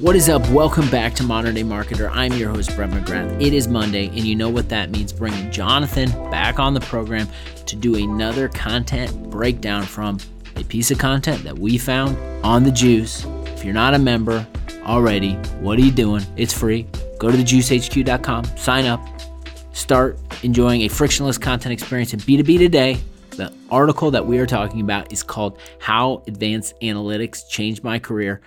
What is up? Welcome back to Modern Day Marketer. I'm your host, Brett McGrath. It is Monday, and you know what that means bringing Jonathan back on the program to do another content breakdown from a piece of content that we found on the Juice. If you're not a member already, what are you doing? It's free. Go to thejuicehq.com, sign up, start enjoying a frictionless content experience in B2B today. The article that we are talking about is called How Advanced Analytics Changed My Career.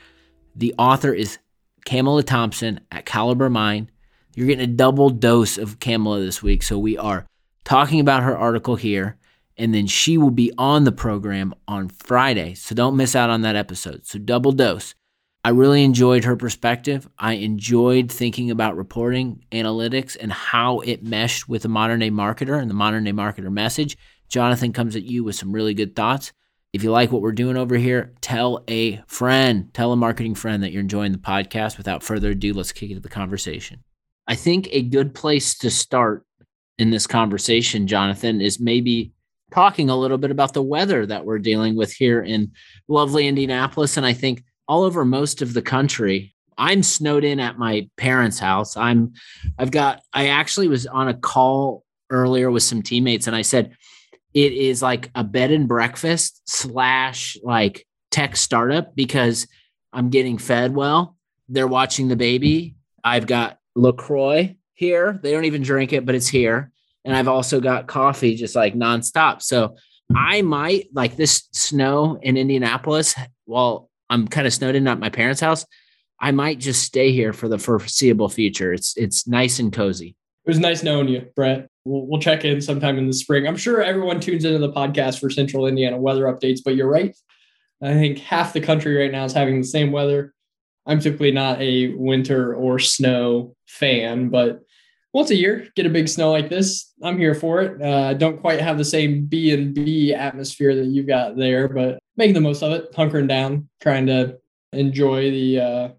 The author is Camela Thompson at CaliberMind. You're getting a double dose of Camela this week. So we are talking about her article here, and then she will be on the program on Friday. So don't miss out on that episode. So double dose. I really enjoyed her perspective. I enjoyed thinking about reporting, analytics, and how it meshed with the modern day marketer and the modern day marketer message. Jonathan comes at you with some really good thoughts. If you like what we're doing over here, tell a friend, tell a marketing friend that you're enjoying the podcast. Without further ado, let's kick into the conversation. I think a good place to start in this conversation, Jonathan, is maybe talking a little bit about the weather that we're dealing with here in lovely Indianapolis. And I think all over most of the country, I'm snowed in at my parents' house. I'm, I've got, I actually was on a call earlier with some teammates and I said, it is like a bed and breakfast slash like tech startup because I'm getting fed well. They're watching the baby. I've got LaCroix here. They don't even drink it, but it's here. And I've also got coffee just like nonstop. So I might like this snow in Indianapolis while I'm kind of snowed in at my parents' house. I might just stay here for the foreseeable future. It's it's nice and cozy. It was nice knowing you, Brett. We'll, we'll check in sometime in the spring. I'm sure everyone tunes into the podcast for Central Indiana weather updates, but you're right. I think half the country right now is having the same weather. I'm typically not a winter or snow fan, but once a year, get a big snow like this. I'm here for it. Uh, don't quite have the same B and B atmosphere that you've got there, but making the most of it, hunkering down, trying to enjoy the uh,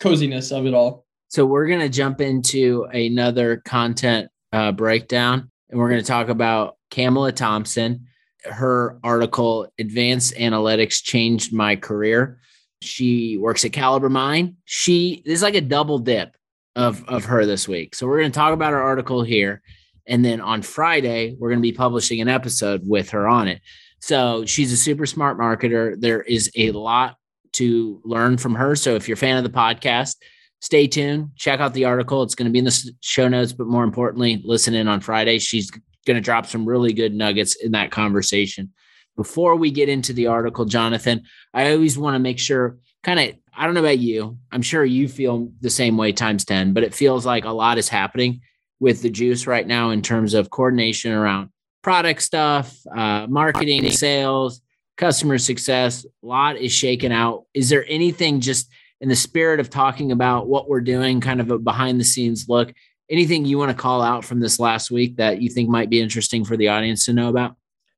coziness of it all. So we're gonna jump into another content uh, breakdown, and we're gonna talk about Camela Thompson. Her article, "Advanced Analytics Changed My Career." She works at CaliberMind. She is like a double dip of of her this week. So we're going to talk about her article here, and then on Friday we're going to be publishing an episode with her on it. So she's a super smart marketer. There is a lot to learn from her. So if you're a fan of the podcast, stay tuned. Check out the article. It's going to be in the show notes, but more importantly, listen in on Friday. She's going to drop some really good nuggets in that conversation. Before we get into the article, Jonathan, I always want to make sure kind of I don't know about you. I'm sure you feel the same way times 10, but it feels like a lot is happening with the juice right now in terms of coordination around product stuff, uh, marketing, sales, customer success. A lot is shaken out. Is there anything just in the spirit of talking about what we're doing, kind of a behind the scenes look? Anything you want to call out from this last week that you think might be interesting for the audience to know about?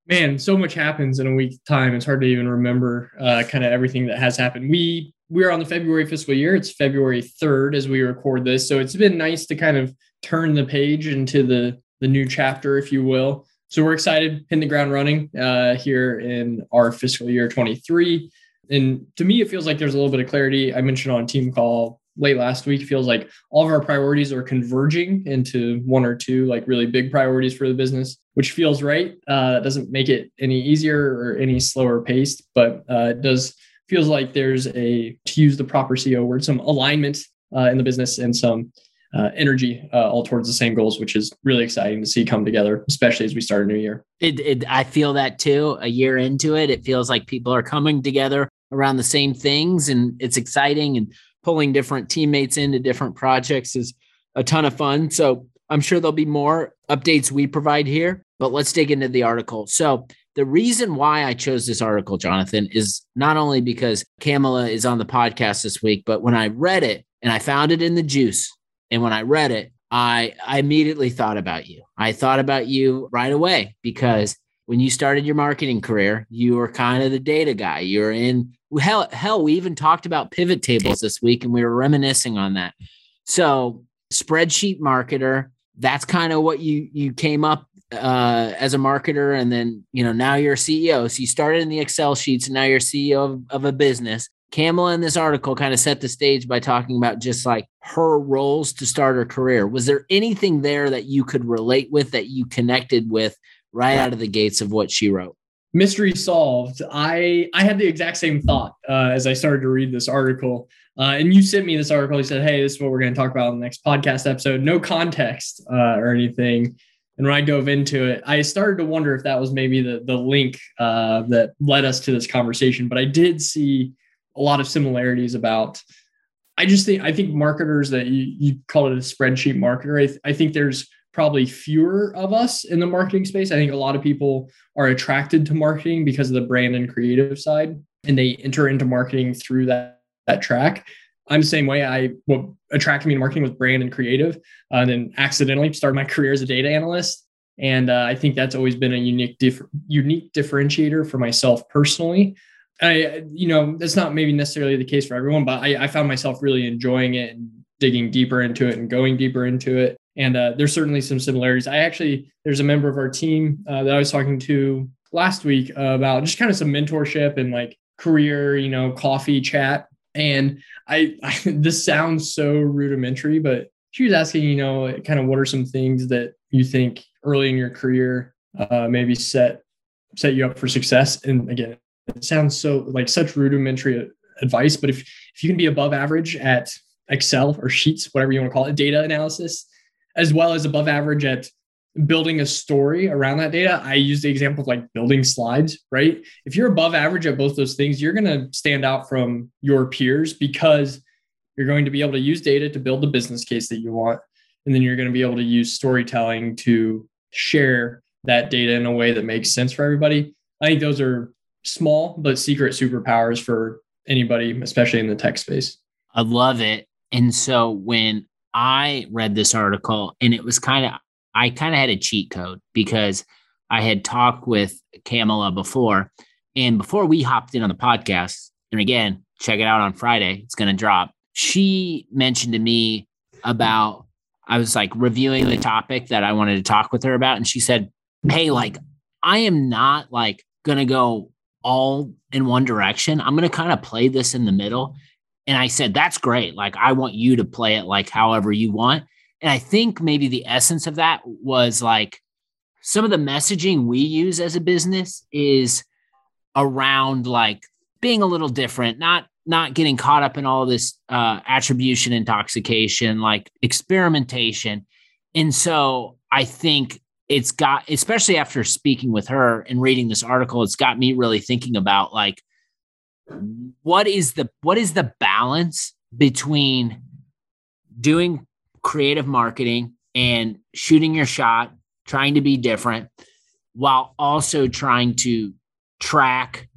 Man, so much happens in a week's time. It's hard to even remember uh, kind of everything that has happened. We we're on the February fiscal year. It's February 3rd as we record this. So it's been nice to kind of turn the page into the, the new chapter, if you will. So we're excited, hitting the ground running uh, here in our fiscal year 23. And to me, it feels like there's a little bit of clarity. I mentioned on team call late last week, feels like all of our priorities are converging into one or two like really big priorities for the business, which feels right. Uh, doesn't make it any easier or any slower paced, but uh, it does feels like there's a to use the proper CEO word, some alignment uh, in the business and some uh, energy uh, all towards the same goals, which is really exciting to see come together, especially as we start a new year. It, it, I feel that too. A year into it, it feels like people are coming together around the same things, and it's exciting. And pulling different teammates into different projects is a ton of fun. So I'm sure there'll be more updates we provide here. But let's dig into the article. So the reason why I chose this article, Jonathan, is not only because Camela is on the podcast this week, but when I read it and I found it in the juice, and when I read it, I, I immediately thought about you. I thought about you right away because when you started your marketing career, you were kind of the data guy. You're in hell, hell, we even talked about pivot tables this week and we were reminiscing on that. So, spreadsheet marketer, that's kind of what you you came up uh, as a marketer, and then you know now you're a CEO. So you started in the Excel sheets, and now you're CEO of, of a business. Camela in this article kind of set the stage by talking about just like her roles to start her career. Was there anything there that you could relate with that you connected with right out of the gates of what she wrote? Mystery solved. I I had the exact same thought uh, as I started to read this article. Uh, and you sent me this article. You said, "Hey, this is what we're going to talk about in the next podcast episode." No context uh, or anything. And when I dove into it, I started to wonder if that was maybe the the link uh, that led us to this conversation. But I did see a lot of similarities about I just think I think marketers that you, you call it a spreadsheet marketer. I, th- I think there's probably fewer of us in the marketing space. I think a lot of people are attracted to marketing because of the brand and creative side, and they enter into marketing through that that track. I'm the same way. I what attracted me to marketing was brand and creative, uh, and then accidentally started my career as a data analyst. And uh, I think that's always been a unique, unique differentiator for myself personally. I, you know, that's not maybe necessarily the case for everyone, but I, I found myself really enjoying it and digging deeper into it and going deeper into it. And uh, there's certainly some similarities. I actually, there's a member of our team uh, that I was talking to last week about just kind of some mentorship and like career, you know, coffee chat. And I, I, this sounds so rudimentary, but she was asking, you know, kind of what are some things that you think early in your career uh, maybe set set you up for success? And again, it sounds so like such rudimentary advice, but if if you can be above average at Excel or Sheets, whatever you want to call it, data analysis, as well as above average at building a story around that data. I use the example of like building slides, right? If you're above average at both those things, you're going to stand out from your peers because you're going to be able to use data to build the business case that you want. And then you're going to be able to use storytelling to share that data in a way that makes sense for everybody. I think those are small but secret superpowers for anybody, especially in the tech space. I love it. And so when I read this article, and it was kind of, I kind of had a cheat code because I had talked with Camela before. And before we hopped in on the podcast, and again, check it out on Friday, it's going to drop. She mentioned to me about, I was like reviewing the topic that I wanted to talk with her about. And she said, Hey, like, I am not like going to go all in one direction. I'm going to kind of play this in the middle. And I said, that's great. Like, I want you to play it like however you want. And I think maybe the essence of that was like some of the messaging we use as a business is around like being a little different, not not getting caught up in all this uh, attribution intoxication, like experimentation. And so I think it's got especially after speaking with her and reading this article it's got me really thinking about like what is the what is the balance between doing creative marketing and shooting your shot trying to be different while also trying to track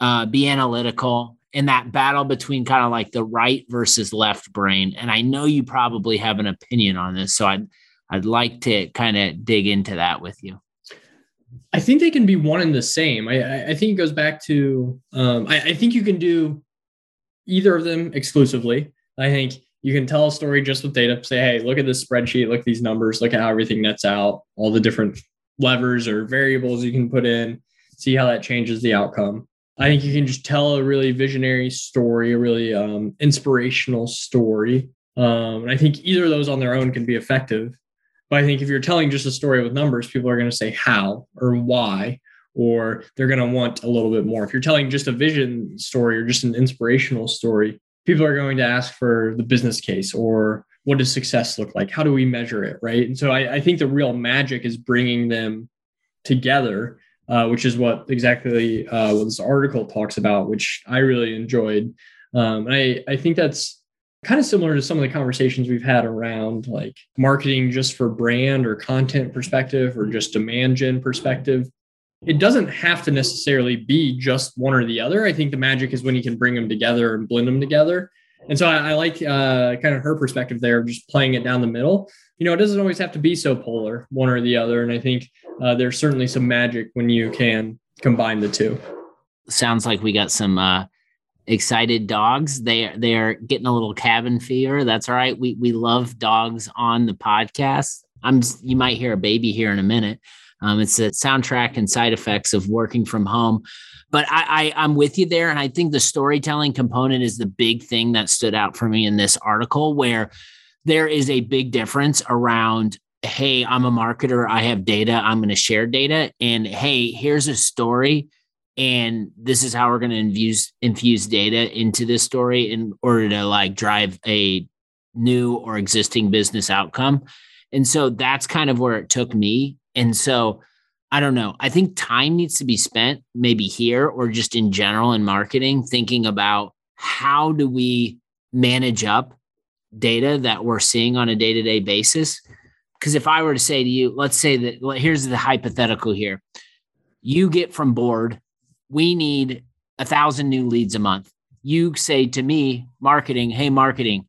uh, be analytical in that battle between kind of like the right versus left brain and i know you probably have an opinion on this so i'd I'd like to kind of dig into that with you. I think they can be one and the same. I, I think it goes back to um, I, I think you can do either of them exclusively. I think you can tell a story just with data. Say, hey, look at this spreadsheet, look at these numbers, look at how everything nets out, all the different levers or variables you can put in, see how that changes the outcome. I think you can just tell a really visionary story, a really um, inspirational story. Um, and I think either of those on their own can be effective. But I think if you're telling just a story with numbers, people are going to say how or why, or they're going to want a little bit more. If you're telling just a vision story or just an inspirational story, people are going to ask for the business case or what does success look like? How do we measure it? Right. And so I, I think the real magic is bringing them together, uh, which is what exactly uh, what this article talks about, which I really enjoyed. Um, and I, I think that's kind of similar to some of the conversations we've had around like marketing just for brand or content perspective or just demand gen perspective. It doesn't have to necessarily be just one or the other. I think the magic is when you can bring them together and blend them together. And so i, I like uh, kind of her perspective there of just playing it down the middle. You know it doesn't always have to be so polar one or the other. And i think uh, there's certainly some magic when you can combine the two. Sounds like we got some uh excited dogs. They they are getting a little cabin fever. That's all right. We we love dogs on the podcast. I'm you might hear a baby here in a minute. Um, it's the soundtrack and side effects of working from home. But I, I, I'm with you there. And I think the storytelling component is the big thing that stood out for me in this article, where there is a big difference around hey, I'm a marketer, I have data, I'm going to share data. And hey, here's a story. And this is how we're going to infuse infuse data into this story in order to like drive a new or existing business outcome. And so that's kind of where it took me. And so I don't know. I think time needs to be spent maybe here or just in general in marketing, thinking about how do we manage up data that we're seeing on a day to day basis. Because if I were to say to you, let's say that here's the hypothetical here you get from board, we need a thousand new leads a month. You say to me, marketing, hey, marketing,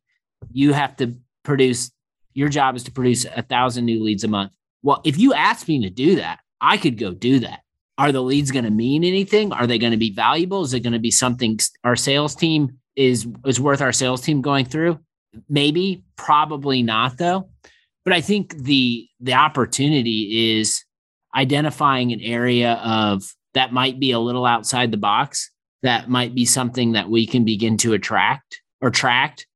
you have to produce your job is to produce a thousand new leads a month. Well, if you ask me to do that, I could go do that. Are the leads going to mean anything? Are they going to be valuable? Is it going to be something our sales team is is worth our sales team going through? Maybe, probably not though. But I think the the opportunity is identifying an area of that might be a little outside the box that might be something that we can begin to attract or tract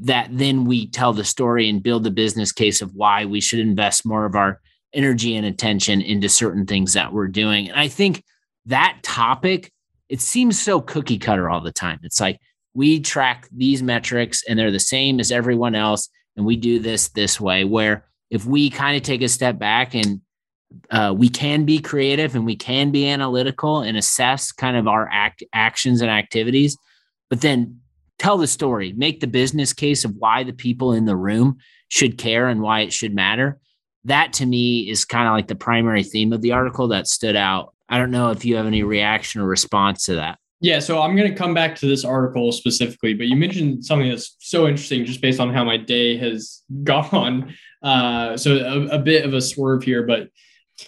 that then we tell the story and build the business case of why we should invest more of our energy and attention into certain things that we're doing. And I think that topic, it seems so cookie cutter all the time. It's like we track these metrics and they're the same as everyone else. And we do this this way, where if we kind of take a step back and uh, we can be creative and we can be analytical and assess kind of our act actions and activities, but then tell the story, make the business case of why the people in the room should care and why it should matter. That to me is kind of like the primary theme of the article that stood out. I don't know if you have any reaction or response to that. Yeah, so I'm going to come back to this article specifically, but you mentioned something that's so interesting just based on how my day has gone. Uh, so a, a bit of a swerve here, but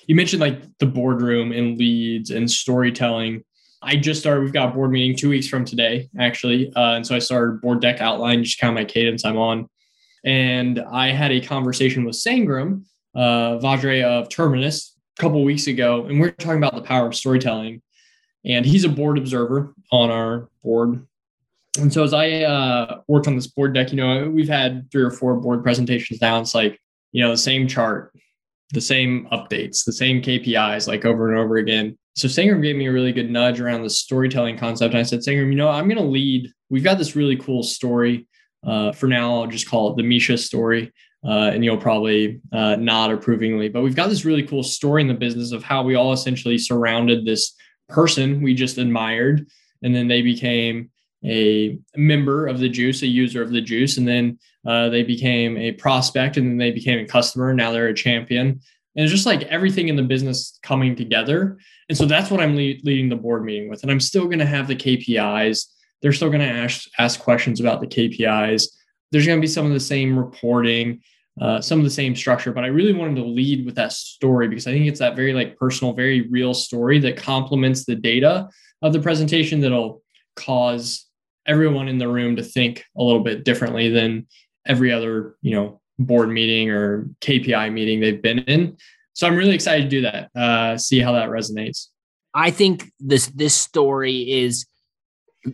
you mentioned like the boardroom and leads and storytelling. I just started, we've got board meeting two weeks from today, actually. Uh, and so I started board deck outline, just kind of my cadence I'm on. And I had a conversation with Sangram, uh, Vajre of Terminus, a couple weeks ago, and we are talking about the power of storytelling. And he's a board observer on our board. And so as I uh, worked on this board deck, you know, we've had three or four board presentations now. It's like, you know, the same chart, the same updates, the same KPIs, like over and over again. So Sangram gave me a really good nudge around the storytelling concept. And I said, Sangram, you know, I'm going to lead. We've got this really cool story. Uh, for now, I'll just call it the Misha story. Uh, and you'll probably uh, nod approvingly. But we've got this really cool story in the business of how we all essentially surrounded this person we just admired, and then they became a member of the juice, a user of the juice, and then uh, they became a prospect, and then they became a customer. Now they're a champion, and it's just like everything in the business coming together. And so that's what I'm le- leading the board meeting with. And I'm still going to have the KPIs. They're still going to ask, ask questions about the KPIs. There's going to be some of the same reporting, uh, some of the same structure, but I really wanted to lead with that story because I think it's that very like personal, very real story that complements the data of the presentation that'll cause everyone in the room to think a little bit differently than every other, you know, board meeting or KPI meeting they've been in. So I'm really excited to do that. Uh, see how that resonates. I think this this story is,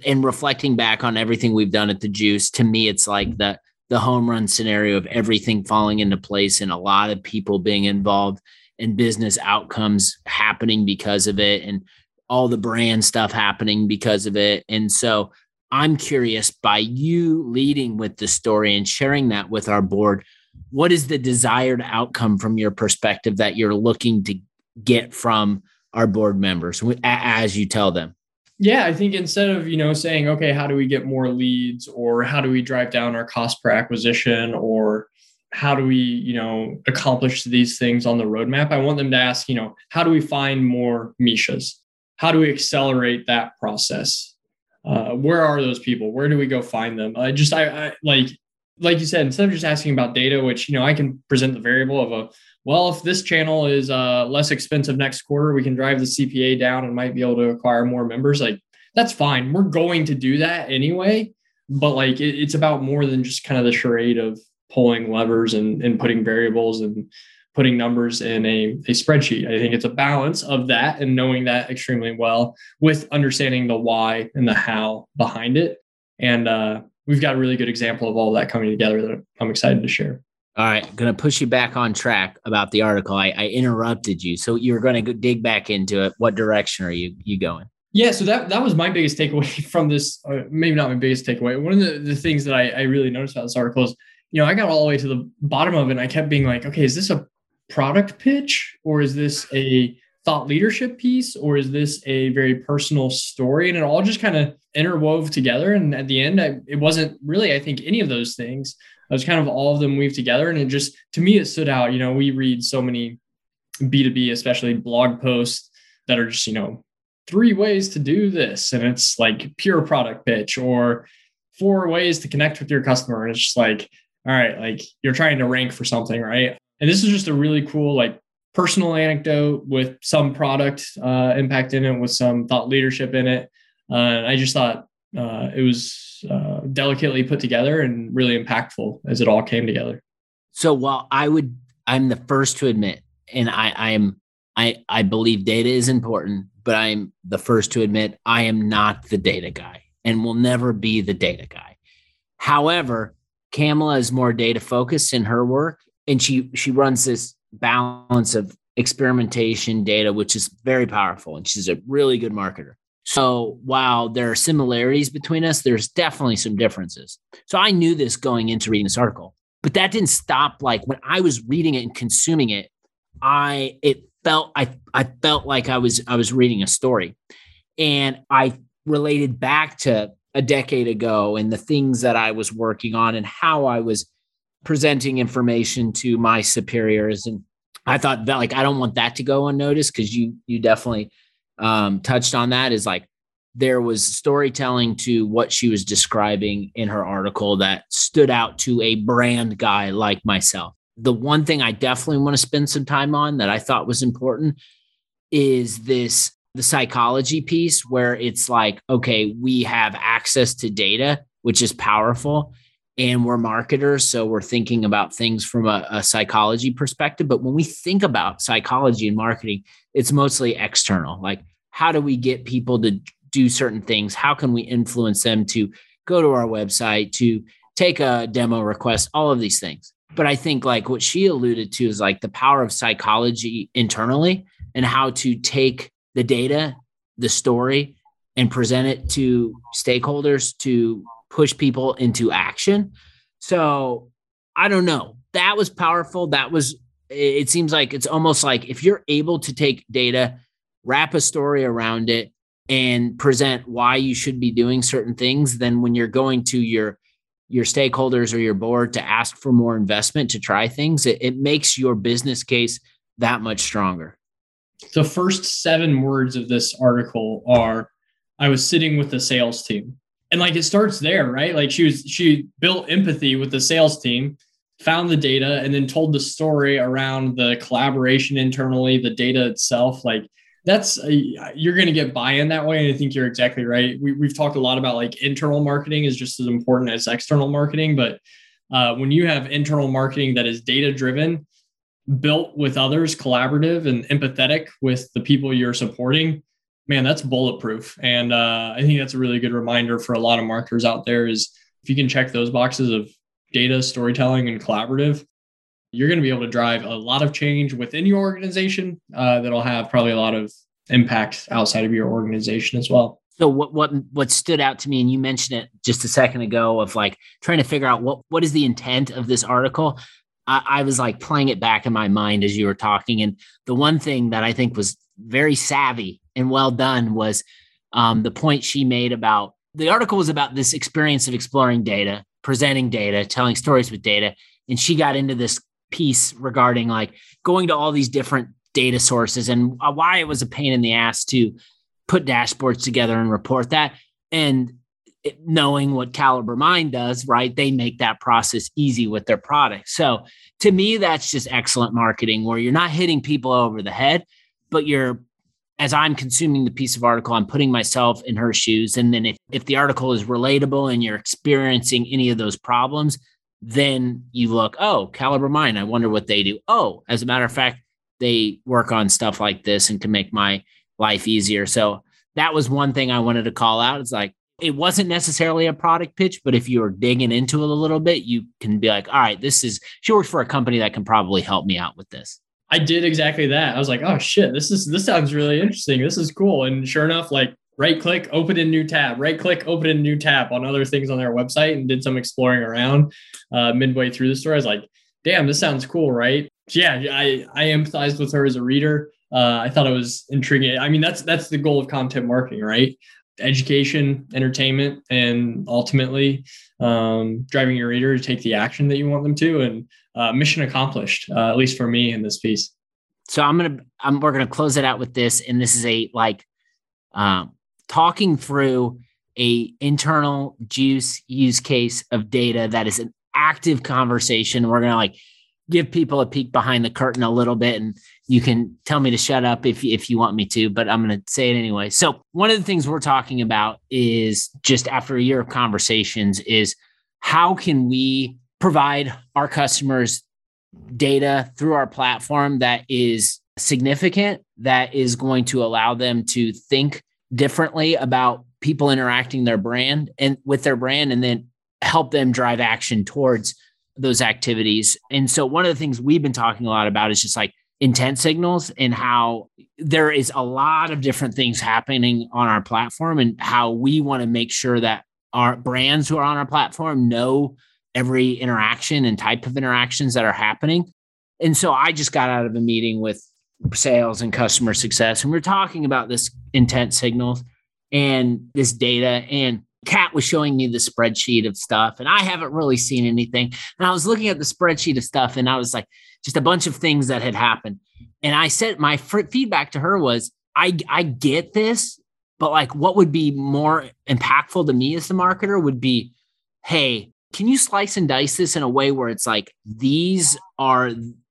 in reflecting back on everything we've done at the Juice, to me, it's like the the home run scenario of everything falling into place and a lot of people being involved and business outcomes happening because of it and all the brand stuff happening because of it. And so I'm curious by you leading with the story and sharing that with our board, what is the desired outcome from your perspective that you're looking to get from our board members as you tell them? Yeah, I think instead of, you know, saying, okay, how do we get more leads or how do we drive down our cost per acquisition or how do we, you know, accomplish these things on the roadmap? I want them to ask, you know, how do we find more Mishas? How do we accelerate that process? Uh, where are those people? Where do we go find them? I just, I, I like, like you said, instead of just asking about data, which, you know, I can present the variable of a, well, if this channel is uh, less expensive next quarter, we can drive the CPA down and might be able to acquire more members. Like that's fine. We're going to do that anyway. But like it, it's about more than just kind of the charade of pulling levers and, and putting variables and putting numbers in a, a spreadsheet. I think it's a balance of that and knowing that extremely well with understanding the why and the how behind it. And uh, we've got a really good example of all that coming together that I'm excited to share. All right, going to push you back on track about the article. I, I interrupted you, so you're going to dig back into it. What direction are you you going? Yeah, so that that was my biggest takeaway from this. Uh, maybe not my biggest takeaway. One of the, the things that I, I really noticed about this article is, you know, I got all the way to the bottom of it, and I kept being like, okay, is this a product pitch or is this a thought leadership piece or is this a very personal story? And it all just kind of interwove together. And at the end, I, it wasn't really, I think, any of those things. It was kind of all of them weave together. And it just, to me, it stood out. You know, we read so many B2B, especially blog posts that are just, you know, three ways to do this. And it's like pure product pitch or four ways to connect with your customer. And it's just like, all right, like you're trying to rank for something, right? And this is just a really cool, like personal anecdote with some product uh, impact in it, with some thought leadership in it. Uh, I just thought uh, it was uh, delicately put together and really impactful as it all came together. So while I would, I'm the first to admit, and I, I am, I, I believe data is important, but I'm the first to admit I am not the data guy and will never be the data guy. However, Camela is more data focused in her work, and she she runs this balance of experimentation data, which is very powerful, and she's a really good marketer. So while there are similarities between us, there's definitely some differences. So I knew this going into reading this article, but that didn't stop. Like when I was reading it and consuming it, I it felt I I felt like I was I was reading a story, and I related back to a decade ago and the things that I was working on and how I was presenting information to my superiors and I thought that like I don't want that to go unnoticed because you you definitely um, touched on that is like there was storytelling to what she was describing in her article that stood out to a brand guy like myself. The one thing I definitely want to spend some time on that I thought was important is this the psychology piece where it's like, okay, we have access to data, which is powerful, and we're marketers. So we're thinking about things from a, a psychology perspective. But when we think about psychology and marketing, it's mostly external. Like, how do we get people to do certain things? How can we influence them to go to our website, to take a demo request, all of these things. But I think like what she alluded to is like the power of psychology internally and how to take the data, the story, and present it to stakeholders to push people into action. So I don't know. That was powerful. That was, it seems like it's almost like if you're able to take data, wrap a story around it and present why you should be doing certain things then when you're going to your your stakeholders or your board to ask for more investment to try things it, it makes your business case that much stronger the first seven words of this article are i was sitting with the sales team and like it starts there right? Like she was she built empathy with the sales team found the data and then told the story around the collaboration internally the data itself. Like that's a, you're going to get buy-in that way and i think you're exactly right. We, we've talked a lot about like internal marketing is just as important as external marketing but uh, when you have internal marketing that is data driven built with others collaborative and empathetic with the people you're supporting man that's bulletproof and uh, i think that's a really good reminder for a lot of marketers out there is if you can check those boxes of data storytelling and collaborative you're going to be able to drive a lot of change within your organization uh, that'll have probably a lot of impact outside of your organization as well. So what what what stood out to me, and you mentioned it just a second ago, of like trying to figure out what what is the intent of this article. I, I was like playing it back in my mind as you were talking, and the one thing that I think was very savvy and well done was um, the point she made about the article was about this experience of exploring data, presenting data, telling stories with data, and she got into this piece regarding like going to all these different data sources and why it was a pain in the ass to put dashboards together and report that. And it, knowing what CaliberMind does, right? They make that process easy with their product. So to me, that's just excellent marketing where you're not hitting people over the head, but you're as I'm consuming the piece of article, I'm putting myself in her shoes. And then if, if the article is relatable and you're experiencing any of those problems, then you look, oh, CaliberMind, I wonder what they do. Oh, as a matter of fact, they work on stuff like this and can make my life easier. So that was one thing I wanted to call out. It's like, it wasn't necessarily a product pitch, but if you're digging into it a little bit, you can be like, all right, this is, she works for a company that can probably help me out with this. I did exactly that. I was like, oh shit, this is, this sounds really interesting. This is cool. And sure enough, like right click, open a new tab, right click, open a new tab on other things on their website and did some exploring around uh, midway through the story. I was like, damn, this sounds cool, right? So yeah, I, I empathized with her as a reader. Uh, I thought it was intriguing. I mean, that's that's the goal of content marketing, right? Education, entertainment, and ultimately um, driving your reader to take the action that you want them to. And uh, mission accomplished, uh, at least for me in this piece. So I'm gonna I'm we're gonna close it out with this, and this is a like um, talking through a internal juice use case of data that is an active conversation. We're gonna like give people a peek behind the curtain a little bit and you can tell me to shut up if if you want me to but i'm going to say it anyway. So one of the things we're talking about is just after a year of conversations is how can we provide our customers data through our platform that is significant that is going to allow them to think differently about people interacting their brand and with their brand and then help them drive action towards those activities. And so one of the things we've been talking a lot about is just like intent signals and how there is a lot of different things happening on our platform and how we want to make sure that our brands who are on our platform know every interaction and type of interactions that are happening. And so I just got out of a meeting with sales and customer success and we are talking about this intent signals and this data and Kat was showing me the spreadsheet of stuff, and I haven't really seen anything. And I was looking at the spreadsheet of stuff, and I was like, just a bunch of things that had happened. And I said, my feedback to her was, I I get this, but like, what would be more impactful to me as the marketer would be, hey, can you slice and dice this in a way where it's like these are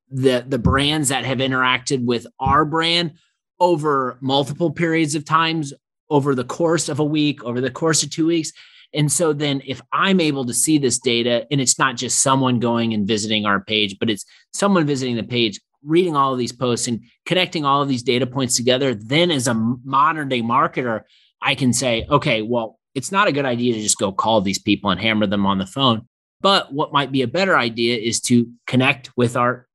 the the brands that have interacted with our brand over multiple periods of times over the course of a week, over the course of two weeks. And so then if I'm able to see this data, and it's not just someone going and visiting our page, but it's someone visiting the page, reading all of these posts and connecting all of these data points together, then as a modern day marketer, I can say, okay, well, it's not a good idea to just go call these people and hammer them on the phone. But what might be a better idea is to connect with our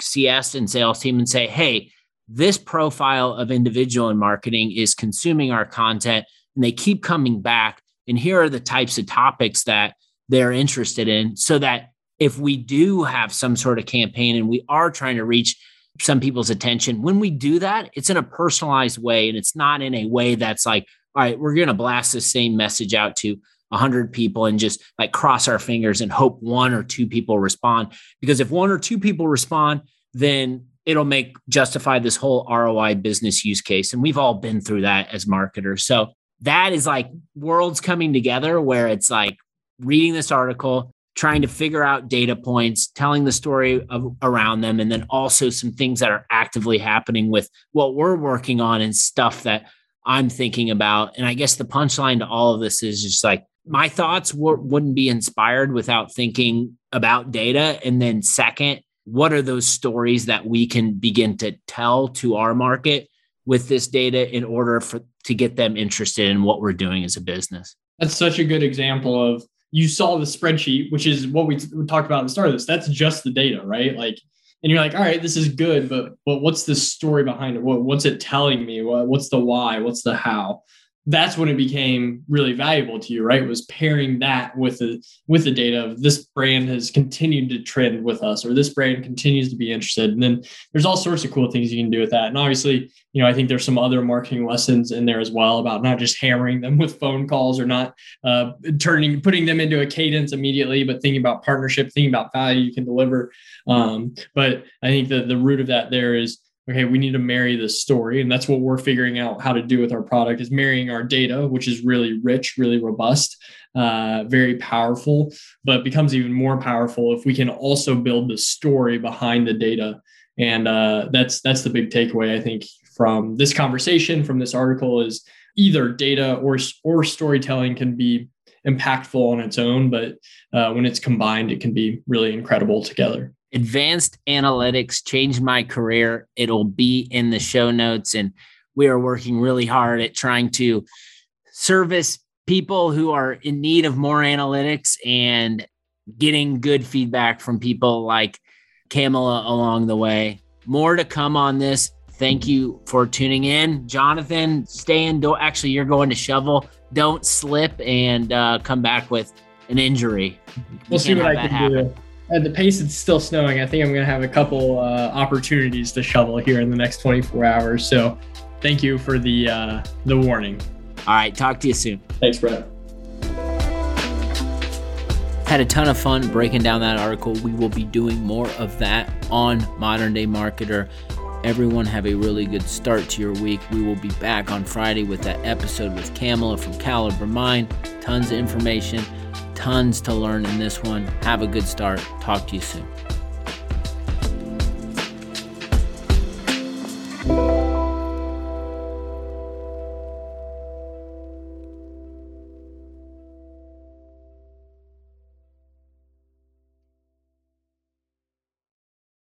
CS and sales team and say, hey, this profile of individual in marketing is consuming our content and they keep coming back. And here are the types of topics that they're interested in so that if we do have some sort of campaign and we are trying to reach some people's attention, when we do that, it's in a personalized way and it's not in a way that's like, all right, we're going to blast the same message out to 100 people and just like cross our fingers and hope one or two people respond. Because if one or two people respond, then it'll make justify this whole ROI business use case. And we've all been through that as marketers. So that is like worlds coming together where it's like reading this article, trying to figure out data points, telling the story of, around them, and then also some things that are actively happening with what we're working on and stuff that I'm thinking about. And I guess the punchline to all of this is just like my thoughts w- wouldn't be inspired without thinking about data. And then, second, what are those stories that we can begin to tell to our market with this data in order for to get them interested in what we're doing as a business? That's such a good example of you saw the spreadsheet which is what we, talked about at the start of this. That's just the data right? Like and you're like all right this is good but but what's the story behind it? What, what's it telling me? What, what's the why? What's the how that's when it became really valuable to you, right? Was pairing that with the with the data of this brand has continued to trend with us, or this brand continues to be interested. And then there's all sorts of cool things you can do with that. And obviously, you know, I think there's some other marketing lessons in there as well about not just hammering them with phone calls or not uh, turning putting them into a cadence immediately, but thinking about partnership, thinking about value you can deliver. Um, but I think the the root of that there is okay we need to marry this story and that's what we're figuring out how to do with our product is marrying our data which is really rich really robust uh, very powerful but becomes even more powerful if we can also build the story behind the data and uh, that's that's the big takeaway i think from this conversation from this article is either data or or storytelling can be impactful on its own, but uh, when it's combined, it can be really incredible together. Advanced analytics changed my career. It'll be in the show notes, and we are working really hard at trying to service people who are in need of more analytics and getting good feedback from people like Camela along the way. More to come on this. Thank you for tuning in. Jonathan, stay in. Don't actually, you're going to shovel. Don't slip and uh, come back with an injury. We'll see what I can happen. do. At the pace it's still snowing, I think I'm going to have a couple uh, opportunities to shovel here in the next 24 hours. So, thank you for the uh, the warning. All right, talk to you soon. Thanks, Brett. Had a ton of fun breaking down that article. We will be doing more of that on Modern Day Marketer. Everyone have a really good start to your week. We will be back on Friday with that episode with Camela from CaliberMind. Tons of information, tons to learn in this one. Have a good start. Talk to you soon.